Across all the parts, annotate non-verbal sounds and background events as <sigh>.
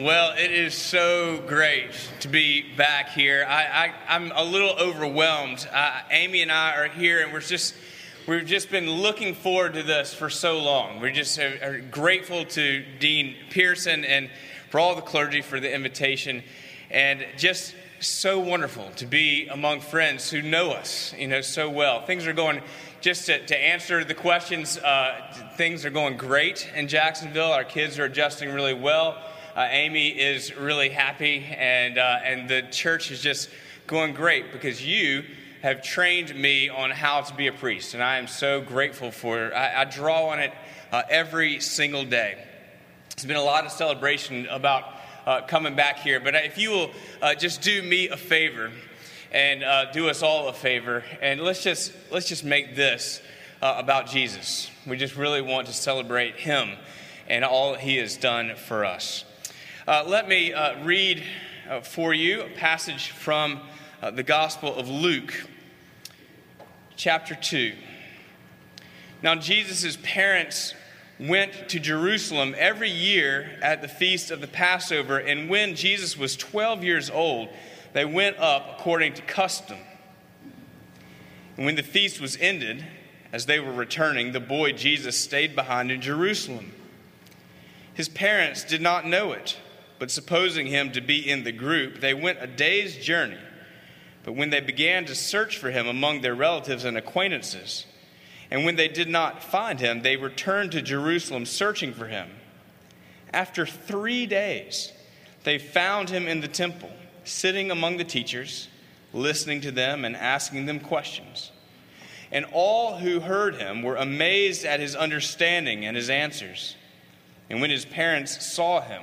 Well, it is so great to be back here. I, am a little overwhelmed. Uh, Amy and I are here, and we're just we've just been looking forward to this for so long. We just are, are grateful to Dean Pearson and for all the clergy for the invitation, and just so wonderful to be among friends who know us, you know, so well. Things are going just to, to answer the questions. Uh, things are going great in Jacksonville. Our kids are adjusting really well. Uh, Amy is really happy, and, uh, and the church is just going great because you have trained me on how to be a priest, and I am so grateful for it. I, I draw on it uh, every single day. It's been a lot of celebration about uh, coming back here, but if you will uh, just do me a favor and uh, do us all a favor, and let's just let's just make this about Jesus. We just really want to celebrate Him and all He has done for us. Uh, let me uh, read uh, for you a passage from uh, the Gospel of Luke, chapter 2. Now, Jesus' parents went to Jerusalem every year at the feast of the Passover, and when Jesus was 12 years old, they went up according to custom. And when the feast was ended, as they were returning, the boy Jesus stayed behind in Jerusalem. His parents did not know it but supposing him to be in the group, they went a day's journey. But when they began to search for him among their relatives and acquaintances, and when they did not find him, they returned to Jerusalem searching for him. After three days, they found him in the temple, sitting among the teachers, listening to them and asking them questions. And all who heard him were amazed at his understanding and his answers. And when his parents saw him,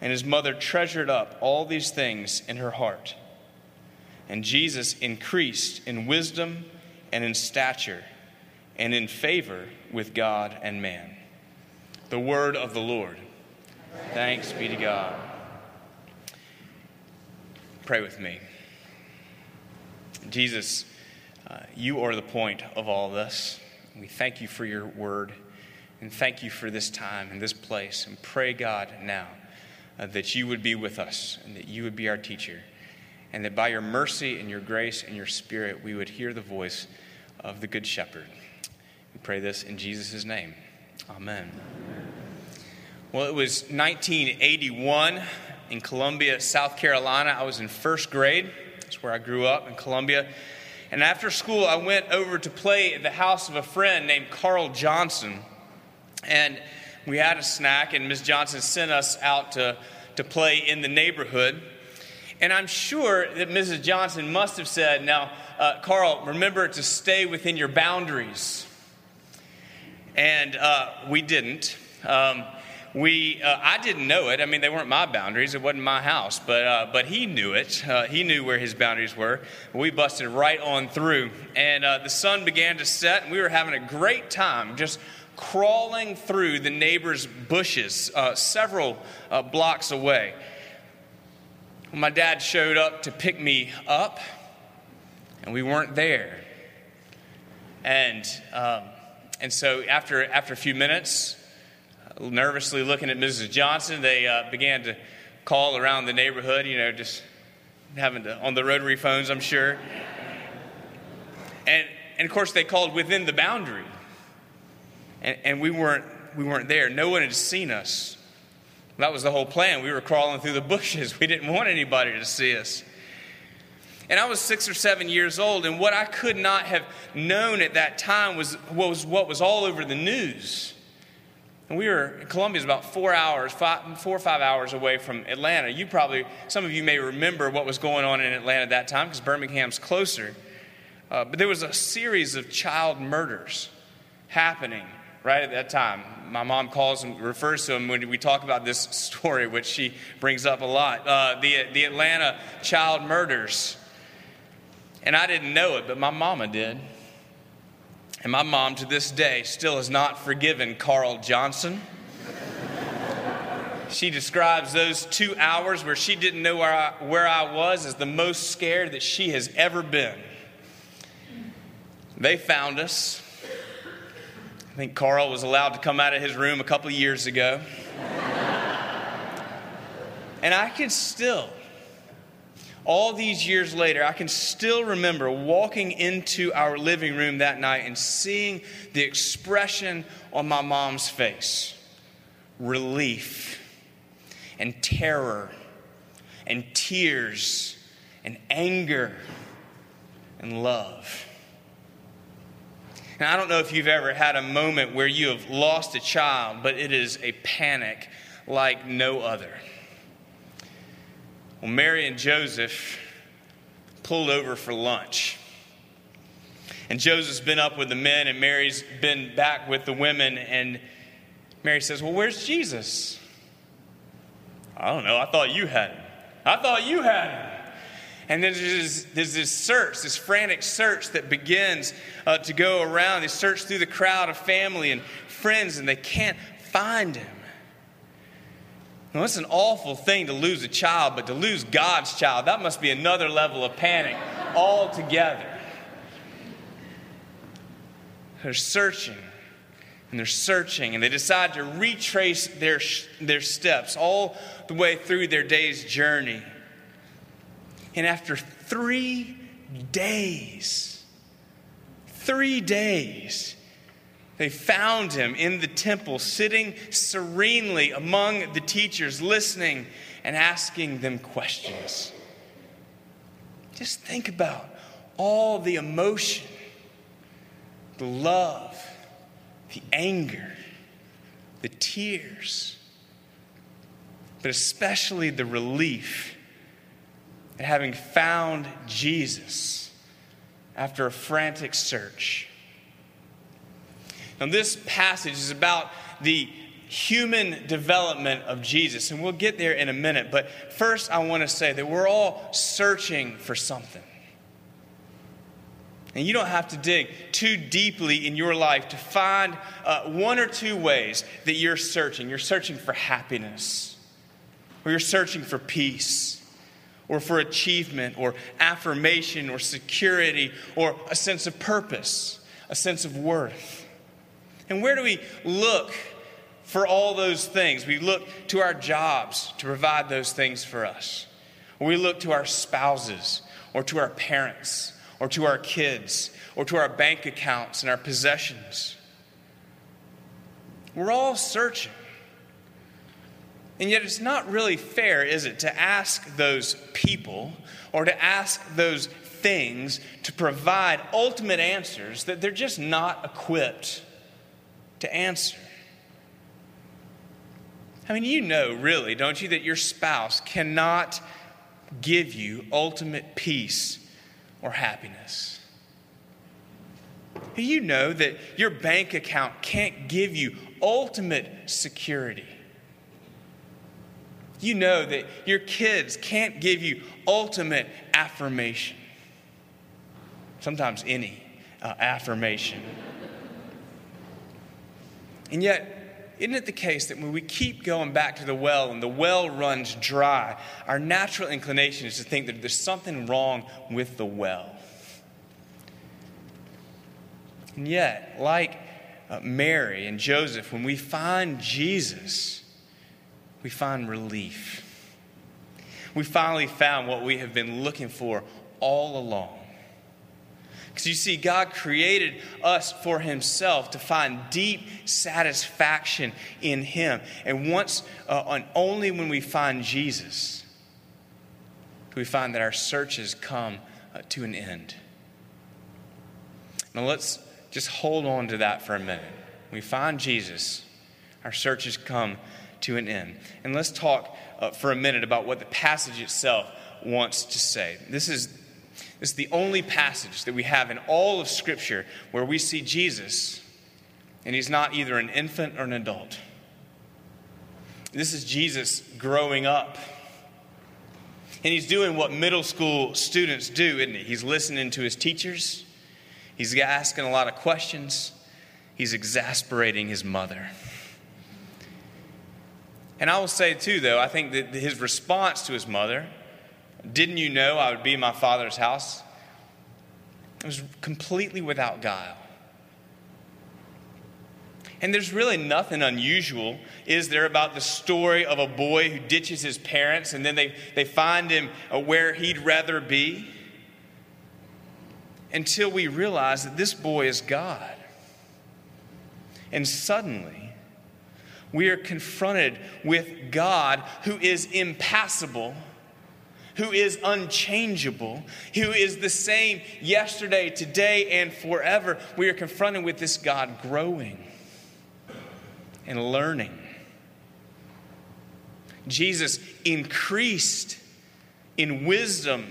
And his mother treasured up all these things in her heart. And Jesus increased in wisdom and in stature and in favor with God and man. The word of the Lord. Thanks be to God. Pray with me. Jesus, uh, you are the point of all this. We thank you for your word and thank you for this time and this place. And pray, God, now uh, that you would be with us and that you would be our teacher. And that by your mercy and your grace and your spirit, we would hear the voice of the Good Shepherd. We pray this in Jesus' name. Amen. Well, it was 1981 in Columbia, South Carolina. I was in first grade. That's where I grew up in Columbia. And after school, I went over to play at the house of a friend named Carl Johnson. And we had a snack, and Ms. Johnson sent us out to, to play in the neighborhood. And I'm sure that Mrs. Johnson must have said, Now, uh, Carl, remember to stay within your boundaries. And uh, we didn't. Um, we, uh, I didn't know it. I mean, they weren't my boundaries. It wasn't my house, but uh, but he knew it. Uh, he knew where his boundaries were. We busted right on through, and uh, the sun began to set, and we were having a great time, just crawling through the neighbor's bushes uh, several uh, blocks away. My dad showed up to pick me up, and we weren't there. And, um, and so after, after a few minutes, nervously looking at Mrs. Johnson, they uh, began to call around the neighborhood, you know, just having to, on the rotary phones, I'm sure. And, and of course, they called within the boundary and, and we, weren't, we weren't there. No one had seen us. That was the whole plan. We were crawling through the bushes. <laughs> We didn't want anybody to see us. And I was six or seven years old, and what I could not have known at that time was, was what was all over the news. And we were, Columbia is about four hours, five, four or five hours away from Atlanta. You probably, some of you may remember what was going on in Atlanta at that time because Birmingham's closer. Uh, but there was a series of child murders happening right at that time. My mom calls and refers to him when we talk about this <laughs> story, which she brings up a lot uh, the, the Atlanta child murders. And I didn't know it, but my mama did. And my mom to this day still has not forgiven Carl Johnson. <laughs> she describes those two hours where she didn't know where I, where I was as the most scared that she has ever been. They found us. I think Carl was allowed to come out of his room a couple years ago. and I can still all these years later, I can still remember walking into our living room that night and seeing the expression on my mom's face relief and terror and tears and anger and love. And I don't know if you've ever had a moment where you have lost a child, but it is a panic like no other. Well, Mary and Joseph pulled over for lunch. And Joseph's been up with the men, and Mary's been back with the women. And Mary says, Well, where's Jesus? I don't know. I thought you had him. I thought you had him. And then there's, there's this search, this frantic search that begins uh, to go around. They search through the crowd of family and friends, and they can't find him. Well, it's an awful thing to lose a child, but to lose God's child, that must be another level of panic altogether. They're searching and they're searching, and they decide to retrace their, their steps all the way through their day's journey. And after three days, three days, they found him in the temple, sitting serenely among the teachers, listening and asking them questions. Just think about all the emotion, the love, the anger, the tears, but especially the relief at having found Jesus after a frantic search. Now, this passage is about the human development of Jesus, and we'll get there in a minute. But first, I want to say that we're all searching for something. And you don't have to dig too deeply in your life to find uh, one or two ways that you're searching. You're searching for happiness, or you're searching for peace, or for achievement, or affirmation, or security, or a sense of purpose, a sense of worth. And where do we look for all those things? We look to our jobs to provide those things for us. Or we look to our spouses, or to our parents, or to our kids, or to our bank accounts and our possessions. We're all searching. And yet, it's not really fair, is it, to ask those people or to ask those things to provide ultimate answers that they're just not equipped to answer. I mean, you know, really, don't you, that your spouse cannot give you ultimate peace or happiness. Do you know that your bank account can't give you ultimate security. You know that your kids can't give you ultimate affirmation. Sometimes any uh, affirmation. And yet, isn't it the case that when we keep going back to the well and the well runs dry, our natural inclination is to think that there's something wrong with the well? And yet, like uh, Mary and Joseph, when we find Jesus, we find relief. We finally found what we have been looking for all along. Because you see, God created us for Himself to find deep satisfaction in Him. And once, uh, and only when we find Jesus, we find that our searches come uh, to an end. Now let's just hold on to that for a minute. When we find Jesus, our searches come to an end. And let's talk uh, for a minute about what the passage itself wants to say. This is this is the only passage that we have in all of Scripture where we see Jesus And he's not either an infant or an adult. This is Jesus growing up. And he's doing what middle school students do, isn't he? He's listening to his teachers, he's asking a lot of questions, he's exasperating his mother. And I will say, too, though, I think that his response to his mother, didn't you know I would be in my father's house? It was completely without guile. And there's really nothing unusual, is there, about the story of a boy who ditches his parents and then they, they find him uh, where he'd rather be? Until we realize that this boy is God. And suddenly, we are confronted with God who is impassible, who is unchangeable, who is the same yesterday, today, and forever. We are confronted with this God growing and learning. Jesus increased in wisdom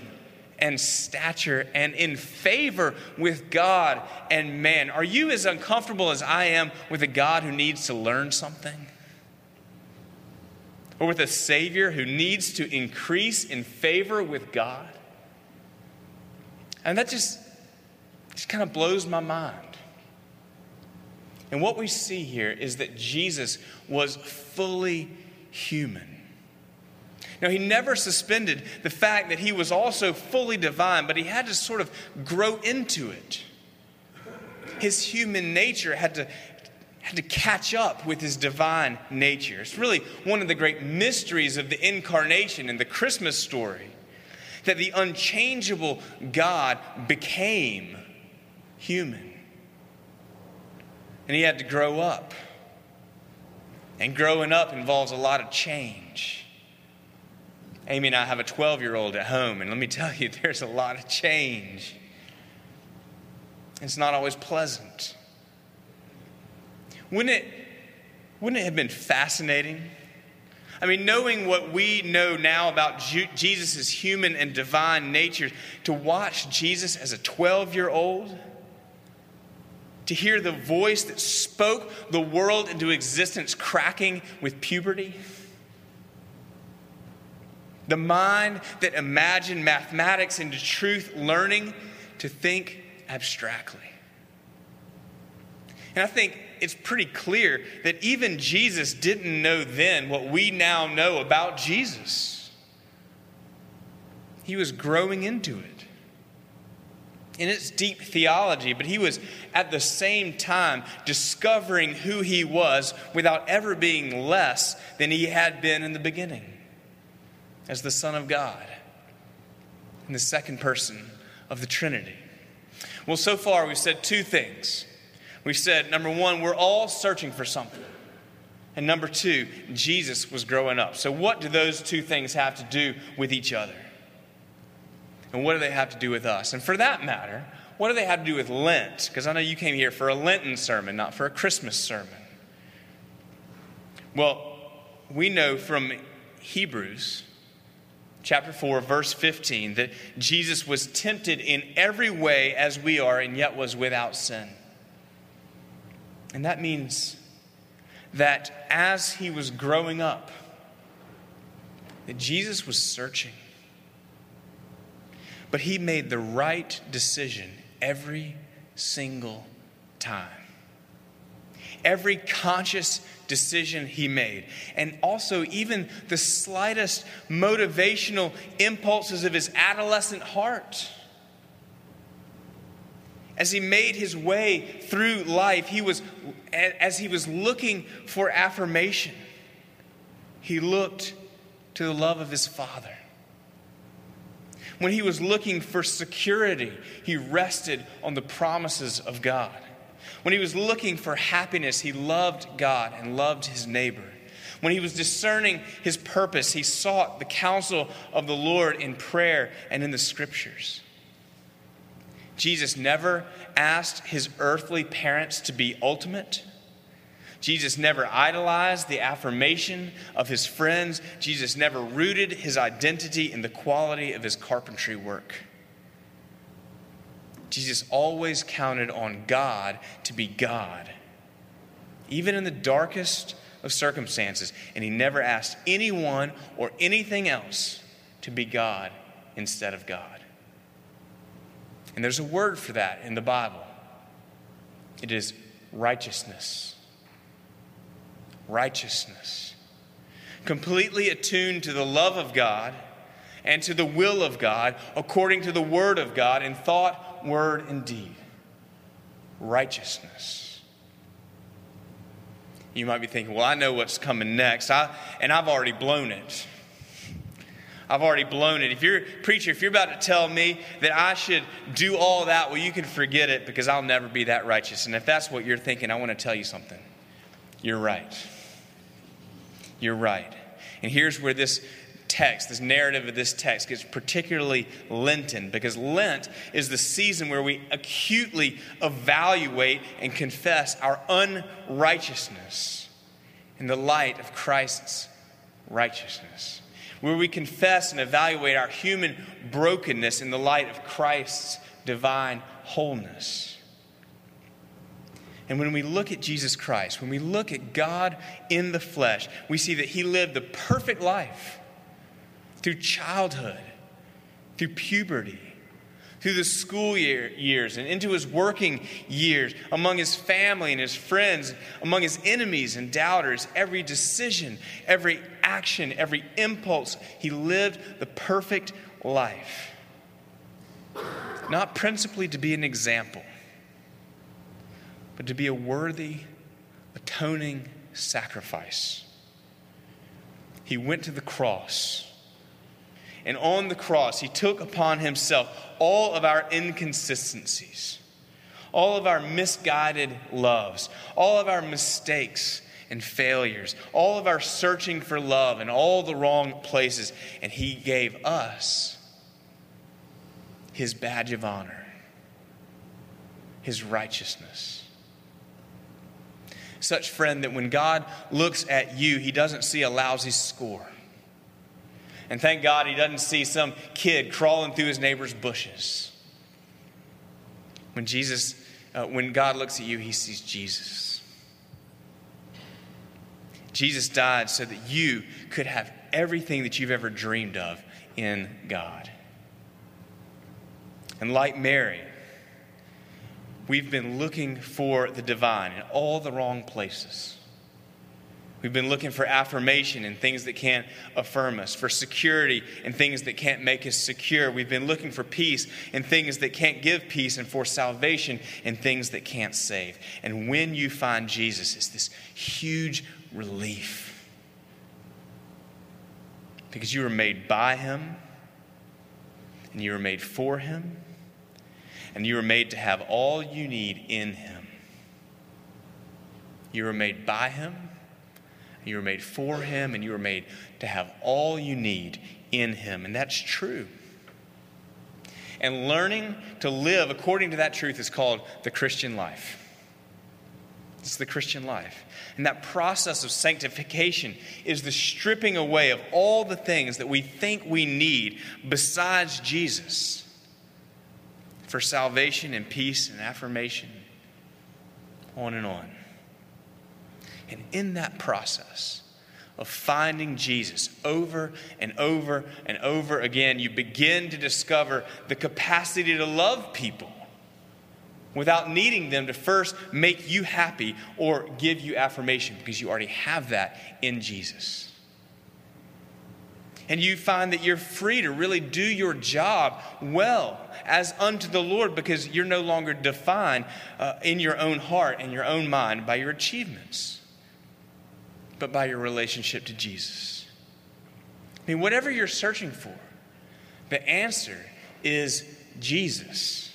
and stature and in favor with God and man. Are you as uncomfortable as I am with a God who needs to learn something? Or with a Savior who needs to increase in favor with God. And that just, just kind of blows my mind. And what we see here is that Jesus was fully human. Now, he never suspended the fact that he was also fully divine, but he had to sort of grow into it. His human nature had to, had to catch up with his divine nature. It's really one of the great mysteries of the incarnation and the Christmas story that the unchangeable God became human. And he had to grow up. And growing up involves a lot of change. Amy and I have a 12 year old at home, and let me tell you, <laughs> there's a lot of change. It's not always pleasant. Wouldn't it, wouldn't it have been fascinating? I mean, knowing what we know now about Jesus' human and divine nature, to watch Jesus as a 12 year old, to hear the voice that spoke the world into existence cracking with puberty, the mind that imagined mathematics into truth, learning to think abstractly. And I think it's pretty clear that even Jesus didn't know then what we now know about Jesus. He was growing into it. In its deep theology, but he was at the same time discovering who he was without ever being less than he had been in the beginning as the Son of God and the second person of the Trinity. Well, so far we've said two things we said, number one, we're all searching for something. And number two, Jesus was growing up. So, what do those two things have to do with each other? And what do they have to do with us? And for that matter, what do they have to do with Lent? Because I know you came here for a Lenten sermon, not for a Christmas sermon. Well, we know from Hebrews chapter 4, verse 15, that Jesus was tempted in every way as we are, and yet was without sin. And that means that as he was growing up, that Jesus was searching. But he made the right decision every single time. Every conscious decision he made, and also even the slightest motivational impulses of his adolescent heart as he made his way through life, he was, as he was looking for affirmation, he looked to the love of his Father. When he was looking for security, he rested on the promises of God. When he was looking for happiness, he loved God and loved his neighbor. When he was discerning his purpose, he sought the counsel of the Lord in prayer and in the scriptures. Jesus never asked his earthly parents to be ultimate. Jesus never idolized the affirmation of his friends. Jesus never rooted his identity in the quality of his carpentry work. Jesus always counted on God to be God even in the darkest of circumstances. And he never asked anyone or anything else to be God instead of God. And there's a word for that in the Bible it is righteousness. Righteousness. Completely attuned to the love of God and to the will of God according to the word of God in thought, word, and deed. Righteousness. You might be thinking, well, I know what's coming next, I, and I've already blown it. I've already blown it. If you're preacher, if you're about to tell me that I should do all that, well, you can forget it because I'll never be that righteous. And if that's what you're thinking, I want to tell you something. You're right. You're right. And here's where this text, this narrative of this text, gets particularly Lenten because Lent is the season where we acutely evaluate and confess our unrighteousness in the light of Christ's righteousness where we confess and evaluate our human brokenness in the light of Christ's divine wholeness. And when we look at Jesus Christ, when we look at God in the flesh, we see that He lived the perfect life through childhood, through puberty, through the school year, years and into his working years, among his family and his friends, among his enemies and doubters, every decision, every action, every impulse, he lived the perfect life. Not principally to be an example, but to be a worthy, atoning sacrifice. He went to the cross and on the cross, he took upon himself all of our inconsistencies, all of our misguided loves, all of our mistakes and failures, all of our searching for love in all the wrong places. And he gave us his badge of honor, his righteousness. Such, friend, that when God looks at you, he doesn't see a lousy score. And thank God he doesn't see some kid crawling through his neighbor's bushes. When Jesus, uh, when God looks at you, he sees Jesus. Jesus died so that you could have everything that you've ever dreamed of in God. And like Mary, we've been looking for the divine in all the wrong places. We've been looking for affirmation in things that can't affirm us, for security in things that can't make us secure. We've been looking for peace in things that can't give peace, and for salvation in things that can't save. And when you find Jesus, it's this huge relief. Because you were made by Him, and you were made for Him, and you were made to have all you need in Him. You were made by Him you were made for Him, and you were made to have all you need in Him. And that's true. And learning to live according to that truth is called the Christian life. It's the Christian life. And that process of sanctification is the stripping away of all the things that we think we need besides Jesus for salvation and peace and affirmation, on and on. And in that process of finding Jesus over and over and over again, you begin to discover the capacity to love people without needing them to first make you happy or give you affirmation because you already have that in Jesus. And you find that you're free to really do your job well as unto the Lord because you're no longer defined uh, in your own heart and your own mind by your achievements but by your relationship to Jesus. I mean, whatever you're searching for, the answer is Jesus.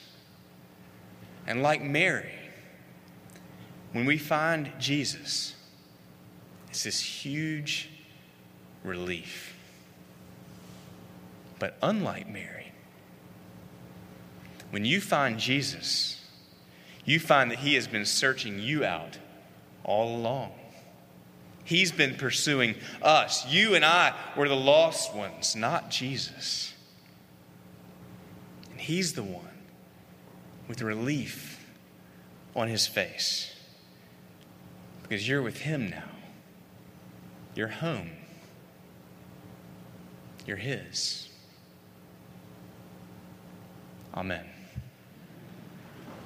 And like Mary, when we find Jesus, it's this huge relief. But unlike Mary, when you find Jesus, you find that He has been searching you out all along. He's been pursuing us. You and I were the lost ones, not Jesus. And He's the one with relief on His face. because you're with Him now. You're home. You're His. Amen.